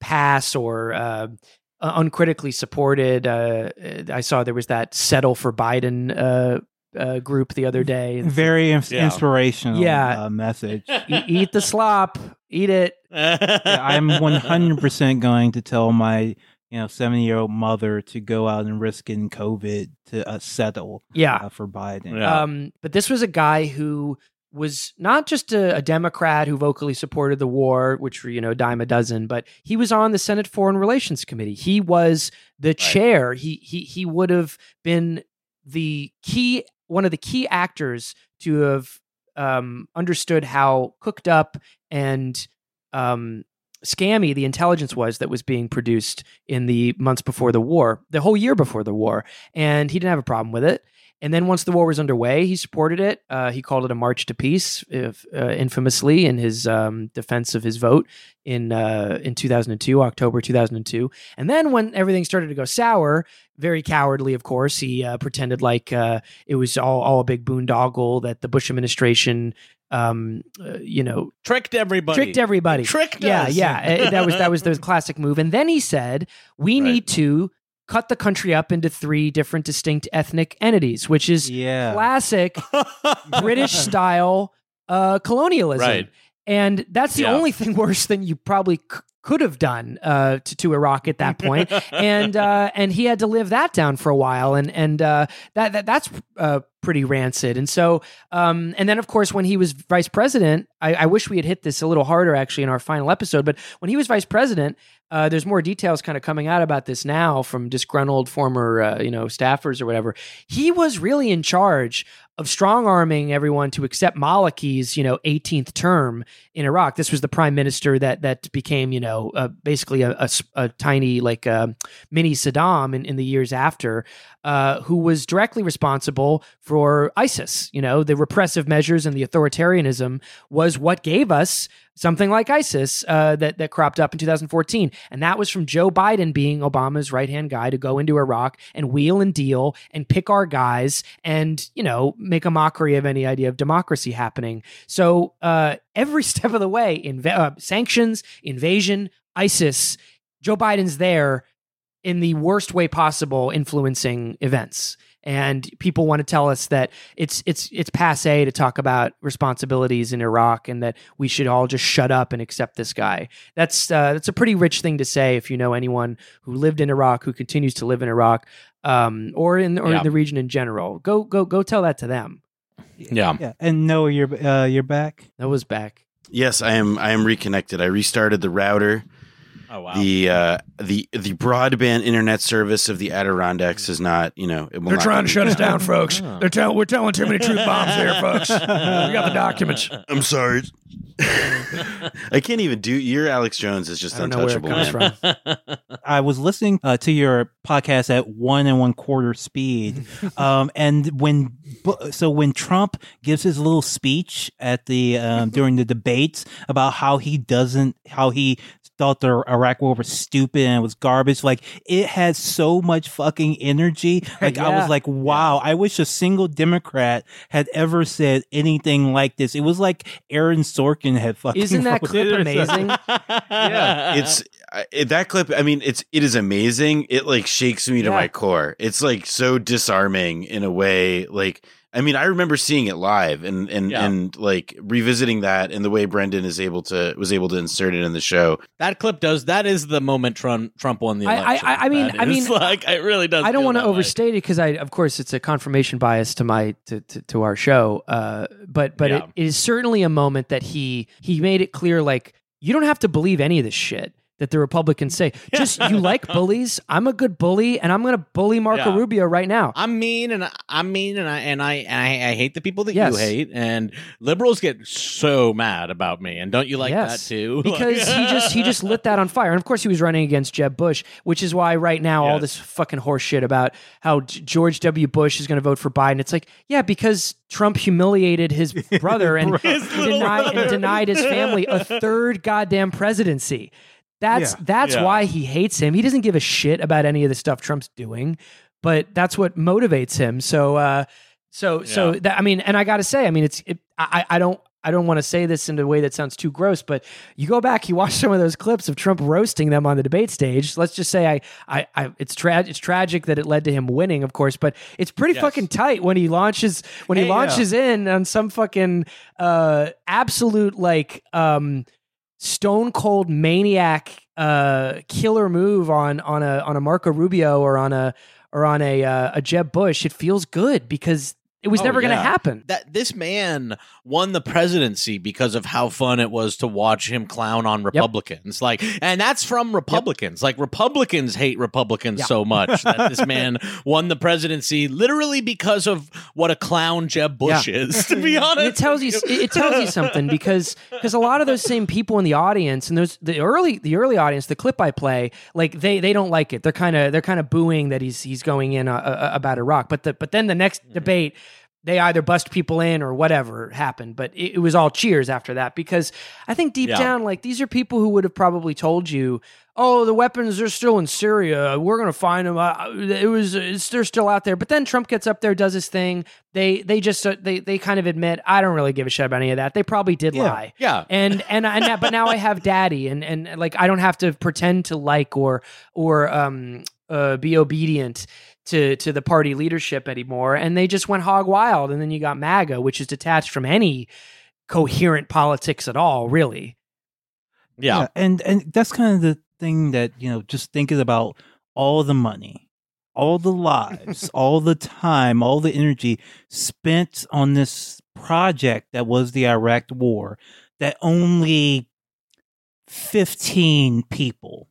pass or uh, uh, uncritically supported. Uh, I saw there was that settle for Biden uh, uh, group the other day.
Very ins-
Yeah.
inspirational
Yeah.
uh, message.
E- eat the slop, eat it.
Yeah, I'm 100% going to tell my you know 70 year old mother to go out and risk getting COVID to uh, settle
Yeah.
uh, for Biden.
Yeah.
Um, but this was a guy who was not just a, a Democrat who vocally supported the war, which were, you know, dime a dozen, but he was on the Senate Foreign Relations Committee. He was the chair. He he he would have been the key one of the key actors to have um, understood how cooked up and um, scammy the intelligence was that was being produced in the months before the war, the whole year before the war, and he didn't have a problem with it. And then once the war was underway, he supported it. Uh, he called it a march to peace, if, uh, infamously in his um, defense of his vote in uh, in 2002, October 2002. And then when everything started to go sour, very cowardly, of course, he uh, pretended like uh, it was all all a big boondoggle that the Bush administration, um, uh, you know,
tricked everybody.
tricked everybody.
Tricked
Yeah,
us.
yeah. That was that was the classic move. And then he said, "We
Right.
need to cut the country up into three different distinct ethnic entities, which is
Yeah.
classic British style uh, colonialism.
Right.
And that's the
Yeah.
only thing worse than you probably c- could have done uh, to, to Iraq at that point. and uh, and he had to live that down for a while, and and uh, that, that that's uh, pretty rancid. And so, um, and then of course when he was vice president, I, I wish we had hit this a little harder actually in our final episode. But when he was vice president, uh, there's more details kind of coming out about this now from disgruntled former uh, you know staffers or whatever. He was really in charge of strong arming everyone to accept Maliki's, you know, 18th term in Iraq. This was the prime minister that that became, you know, uh, basically a tiny like uh, mini Saddam in, in the years after, uh, who was directly responsible for ISIS. You know, the repressive measures and the authoritarianism was what gave us something like ISIS uh, that that cropped up in 2014, and that was from Joe Biden being Obama's right hand guy to go into Iraq and wheel and deal and pick our guys and you know make a mockery of any idea of democracy happening. So uh, every step of the way, inv- uh, sanctions, invasion, ISIS, Joe Biden's there in the worst way possible, influencing events. And people want to tell us that it's it's it's passe to talk about responsibilities in Iraq and that we should all just shut up and accept this guy. That's uh, that's a pretty rich thing to say if you know anyone who lived in Iraq, who continues to live in Iraq, um, or in or
Yeah.
in the region in general. Go go go tell that to them.
Yeah.
Yeah. And Noah, you're uh, you're back.
That was back.
Yes, I am. I am reconnected. I restarted the router.
Oh wow.
The uh, the the broadband internet service of the Adirondacks is not. You know, it will
They're
not
trying to shut us down, folks.
Oh.
They're telling we're telling too many truth bombs here, folks. We got the documents.
I'm sorry. I can't even do. Your Alex Jones is just
I don't know where it
untouchable,
comes from.
I was listening uh, to your podcast at one and one quarter speed, um, and when so when Trump gives his little speech at the um, during the debates about how he doesn't how he thought the Iraq war was stupid and it was garbage, like it had so much fucking energy. Like I was like, wow, I wish a single Democrat had ever said anything like this. It was like Aaron Sorkin had fucking.
Isn't that
wrote
clip
it
amazing?
yeah.
It's I- it, that clip. I mean, it's it is amazing. It like shakes me to
Yeah.
my core. It's like so disarming in a way. Like I mean, I remember seeing it live and and
Yeah.
and like revisiting that and the way Brendan is able to was able to insert it in the show.
that clip does. That is the moment Trump Trump won the
I- I-
election.
I- I mean-
That
I mean,
like it really does.
I don't want to
that way.
overstate it because I, of course, it's a confirmation bias to my to to, to our show. Uh, but but
Yeah.
it, it is certainly a moment that he he made it clear like you don't have to believe any of this shit that the Republicans say. Just you like bullies. I'm a good bully, and I'm going to bully Marco
Yeah.
Rubio right now.
I'm mean and I- I'm mean and I and I and I, I hate the people that
Yes.
you hate and liberals get so mad about me and don't you like
Yes.
that too?
because he just he just lit that on fire. And of course, he was running against Jeb Bush, which is why right now all this fucking horse shit about how George W. Bush is going to vote for Biden. It's like, yeah, because Trump humiliated his brother and,
His
denied, and denied his family a third goddamn presidency. That's
Yeah.
that's
Yeah.
why he hates him. He doesn't give a shit about any of the stuff Trump's doing, but that's what motivates him. So, uh, so, so that I mean, and I got to say, I mean, it's it, I I don't. I don't want to say this in a way that sounds too gross, but you go back, you watch some of those clips of Trump roasting them on the debate stage. Let's just say I, I, I it's tra- it's tragic that it led to him winning, of course, but it's pretty
Yes.
fucking tight when he launches when he
Hey, yeah.
launches in on some fucking uh absolute like um stone cold maniac uh killer move on on a on a Marco Rubio or on a or on a uh, a Jeb Bush. It feels good because it was
Oh,
never going to happen.
that this man won the presidency because of how fun it was to watch him clown on Republicans. Like, and that's from Republicans. Like, Republicans hate Republicans
Yeah.
so much that this man won the presidency literally because of what a clown Jeb Bush is. To be honest,
it tells you it tells you something because because a lot of those same people in the audience and those the early the early audience the clip I play like they they don't like it they're kind of they're kind of booing that he's he's going in uh, uh, about Iraq but the but then the next
Mm-hmm.
They either bust people in or whatever happened but it, it was all cheers after that because I think deep
Yeah.
down like these are people who would have probably told you oh the weapons are still in Syria we're gonna find them uh, it was it's, they're still out there but then Trump gets up there does his thing they they just uh, they they kind of admit I don't really give a shit about any of that they probably did
Yeah.
lie
yeah.
and and and that, but now I have daddy and and like I don't have to pretend to like or or um uh, be obedient to to the party leadership anymore, and they just went hog wild. And then you got MAGA, which is detached from any coherent politics at all, really.
Yeah.
and and that's kind of the thing that you know just thinking about all the money all the lives all the time all the energy spent on this project that was the iraq war that only 15 people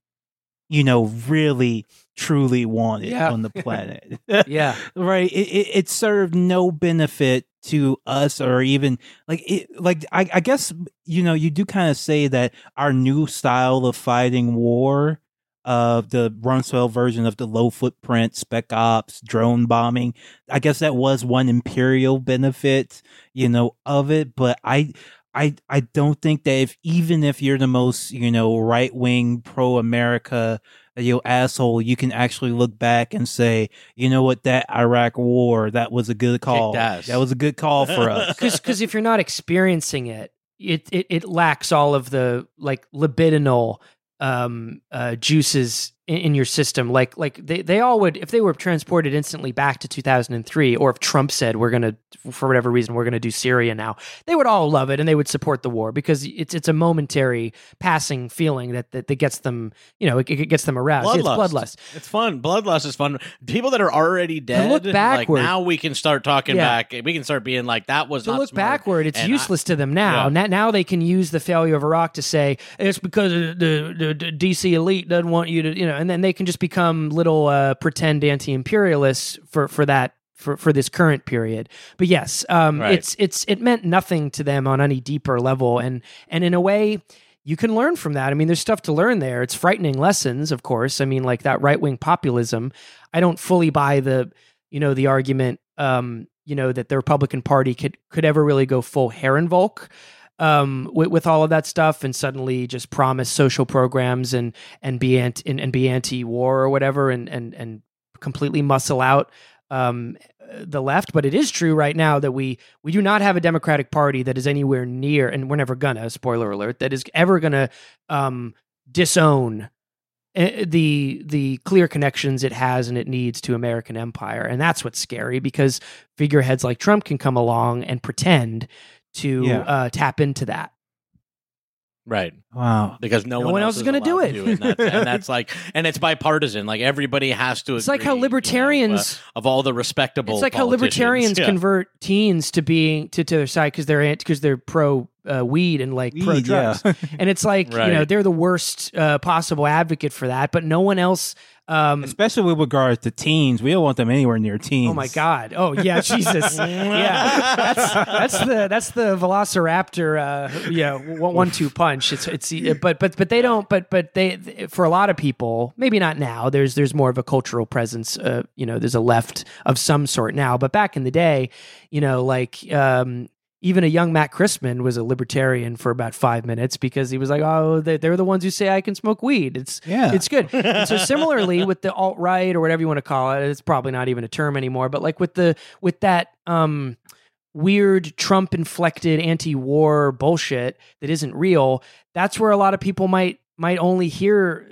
you know really truly wanted
Yeah.
on the planet.
Yeah,
right? It, it, it served no benefit to us or even like it like I, I guess you know you do kind of say that our new style of fighting war uh the Rumsfeld version of the low footprint spec ops drone bombing i guess that was one imperial benefit you know of it but i I, I don't think that if even if you're the most you know right wing pro America you know asshole you can actually look back and say you know what? That Iraq war that was a good call. that was a good call for us.
Because if you're not experiencing it, it, it it lacks all of the like libidinal um uh juices in, in your system like like they, they all would if they were transported instantly back to 2003 or if trump said we're gonna for whatever reason we're gonna do syria now they would all love it and they would support the war because it's it's a momentary passing feeling that that, that gets them you know it, it gets them aroused it's
Bloodlust.
bloodlust
It's fun. Bloodlust is fun. People that are already dead,
look
like
backward-
now we can start talking
Yeah.
back. We can start being like, that was
to look
smart.
backward, it's
And I-
useless to them now.
Yeah.
now. Now they can use the failure of Iraq to say it's because the, the, the DC elite doesn't want you to, you know, and then they can just become little uh, pretend anti-imperialists for for that for for this current period. But yes, um,
Right.
it's it's it meant nothing to them on any deeper level, and and in a way. You can learn from that. I mean, there's stuff to learn there. It's frightening lessons, of course. I mean, like that right wing populism. I don't fully buy the, you know, the argument, um, you know, that the Republican Party could could ever really go full Herrenvolk um, with, with all of that stuff, and suddenly just promise social programs and and be anti and, and be anti war or whatever, and and and completely muscle out um, the left. But it is true right now that we we do not have a Democratic Party that is anywhere near, and we're never gonna. Spoiler alert! That is ever gonna um, disown eh, the the clear connections it has and it needs to American empire, and that's what's scary because figureheads like Trump can come along and pretend to
Yeah.
uh, tap into that.
Right.
wow
Because no,
No one else is gonna do it.
to, and, that's, and that's like, and it's bipartisan. Like everybody has to.
It's like how
agree, you know,
libertarians.
uh, of all the respectable.
it's like how libertarians
Yeah.
convert teens to being to, to their side because they're because they're pro uh, weed and like pro drugs,
yeah.
and it's like you know they're the worst uh, possible advocate for that, but no one else. Um,
especially with regards to teens we don't want them anywhere near teens
Oh my God! Oh yeah, Jesus! yeah, that's that's the that's the Velociraptor. Uh, yeah, one, one two punch. It's it's but but but they don't. But but they for a lot of people, maybe not now. There's there's more of a cultural presence. Uh, you know, there's a left of some sort now. But back in the day, you know, like um, even a young Matt Christman was a libertarian for about five minutes because he was like, oh, they, they're the ones who say I can smoke weed. It's
Yeah.
it's good. And so similarly with the alt right or whatever you want to call it, it's probably not even a term anymore. But like with the with that um weird Trump inflected anti-war bullshit that isn't real, that's where a lot of people might might only hear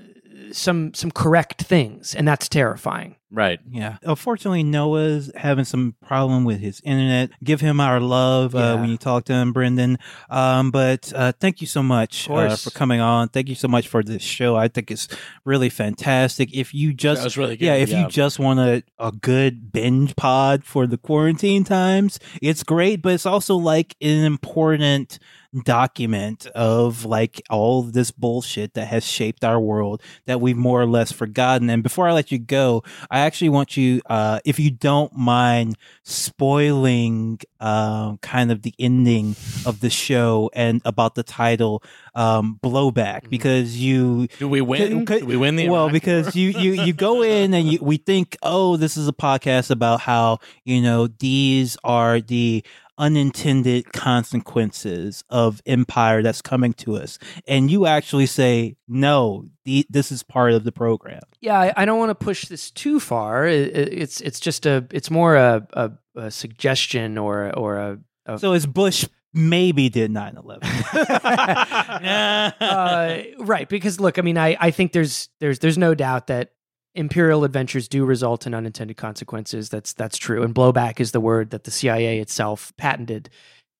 some some correct things, and that's terrifying.
Right.
Yeah. Unfortunately, Noah's having some problem with his internet. Give him our love uh, when you talk to him, Brendan. Um, but uh, thank you so much uh, for coming on. Thank you so much for this show. I think it's really fantastic. If you just
That was really good.
yeah, if you just want a, a good binge pod for the quarantine times, it's great, but it's also like an important document of like all of this bullshit that has shaped our world that we've more or less forgotten. And before I let you go, I actually want you, uh, if you don't mind spoiling, um, kind of the ending of the show and about the title, um, blowback, because you,
Do we win?
Could-
Do we win the
well
Iraq
because you you you go in and you, we think oh this is a podcast about how you know these are the unintended consequences of empire that's coming to us. And you actually say no the, this is part of the program.
Yeah, I, I don't want to push this too far. It, it- it's it's just a it's more a, a, a suggestion or or a, a
so is bush maybe did 9-11
uh, right because look i mean I, I think there's there's there's no doubt that imperial adventures do result in unintended consequences. That's that's true. And blowback is the word that the CIA itself patented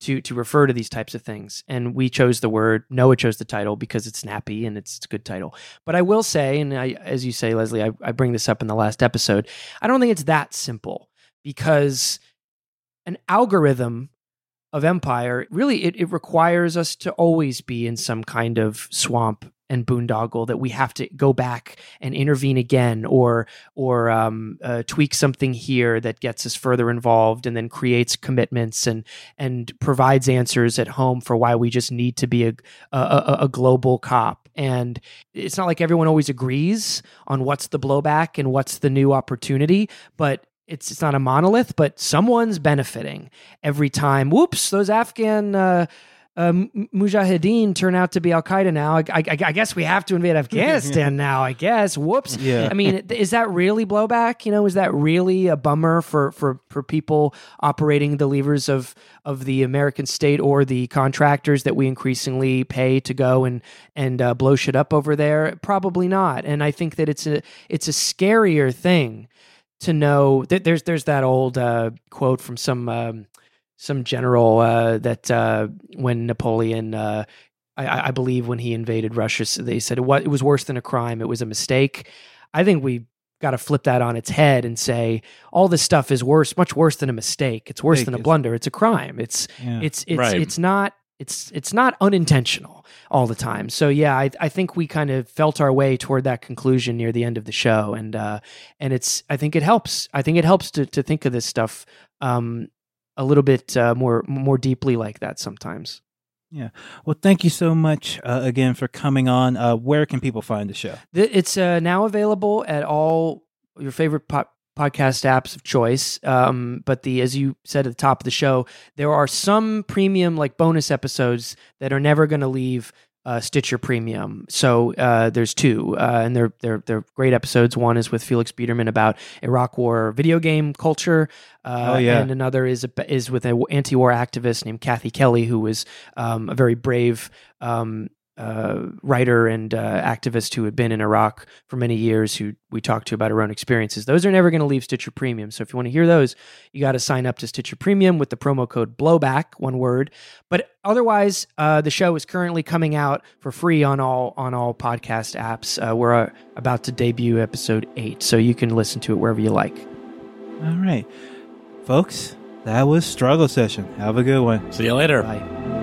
to to refer to these types of things. And we chose the word. Noah chose the title because it's snappy and it's, a good title. But I will say, and I, as you say, Leslie, I, I bring this up in the last episode. I don't think it's that simple because an algorithm of empire really it, it requires us to always be in some kind of swamp and boondoggle that we have to go back and intervene again or or um, uh, tweak something here that gets us further involved and then creates commitments and and provides answers at home for why we just need to be a a, a global cop. And it's not like everyone always agrees on what's the blowback and what's the new opportunity but it's it's not a monolith but someone's benefiting every time. Whoops those afghan uh, uh, Mujahideen turn out to be Al Qaeda now. I, I, I, guess we have to invade Afghanistan now. I guess. Whoops.
Yeah.
I mean, is that really blowback? You know, is that really a bummer for for for people operating the levers of of the American state or the contractors that we increasingly pay to go and and uh, blow shit up over there? Probably not. And I think that it's a it's a scarier thing to know that there's there's that old uh, quote from some. Um, some general uh, that uh, when Napoleon, uh, I, I, believe, when he invaded Russia, they said it was, it was worse than a crime; it was a mistake. I think we got to flip that on its head and say all this stuff is worse, much worse than a mistake. It's worse than a blunder. It's a crime. It's yeah. it's it's right. it's not it's it's not unintentional all the time. So yeah, I, I think we kind of felt our way toward that conclusion near the end of the show, and uh, and it's I think it helps. I think it helps to to think of this stuff um, a little bit uh, more more deeply like that sometimes.
Yeah. Well, thank you so much uh, again for coming on. Uh, where can people find the show?
It's uh, now available at all your favorite po- podcast apps of choice. Um, but the as you said at the top of the show, there are some premium like bonus episodes that are never going to leave uh, Stitcher Premium. So uh, there's two, uh, and they're they're they're great episodes. One is with Felix Biederman about Iraq War video game culture. Uh,
oh yeah,
and another is is with an anti-war activist named Kathy Kelly, who was um, a very brave um, uh, writer and uh, activist who had been in Iraq for many years, who we talked to about her own experiences. Those are never going to leave Stitcher Premium. So if you want to hear those, you got to sign up to Stitcher Premium with the promo code Blowback, one word. But otherwise, uh, the show is currently coming out for free on all on all podcast apps. Uh, we're uh, about to debut episode eight, so you can listen to it wherever you like.
All right, folks, that was Struggle Session. Have a good one.
See you later.
Bye.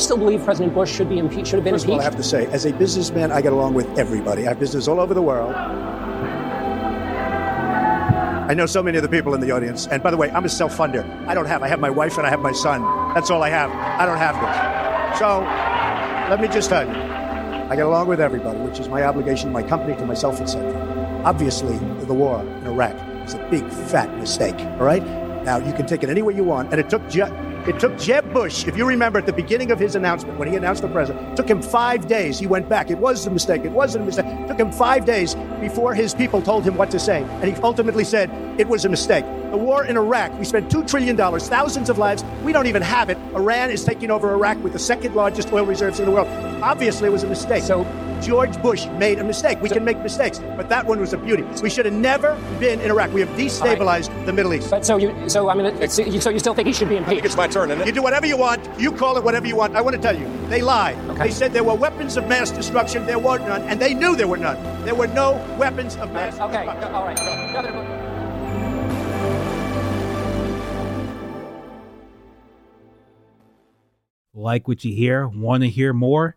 Still believe President Bush should be impeached? Should have been
First
impeached?
Of all, I have to say, as a businessman, I get along with everybody. I have business all over the world. I know so many of the people in the audience. And by the way, I'm a self-funder. I don't have. I have my wife and I have my son. That's all I have. I don't have this. So let me just tell you, I get along with everybody, which is my obligation to my company, to myself, etc. Obviously, the war in Iraq was a big fat mistake. All right. Now you can take it any way you want, and it took. Ju- it took Jeb Bush, if you remember at the beginning of his announcement, when he announced the president, took him five days. He went back. It was a mistake. It wasn't a mistake. It took him five days before his people told him what to say. And he ultimately said it was a mistake. The war in Iraq, we spent $2 trillion, thousands of lives. We don't even have it. Iran is taking over Iraq with the second largest oil reserves in the world. Obviously, it was a mistake. So George Bush made a mistake. We so, can make mistakes, but that one was a beauty. We should have never been in Iraq. We have destabilized right. the Middle East.
But so you, so I mean, so you still think he should be impeached? I
think it's my turn, isn't it? You do whatever you want. You call it whatever you want. I want to tell you, they lied. Okay. They said there were weapons of mass destruction. There were none, and they knew there were none. There were no weapons of mass
okay.
destruction.
Okay, all right.
Like what you hear? Want to hear more?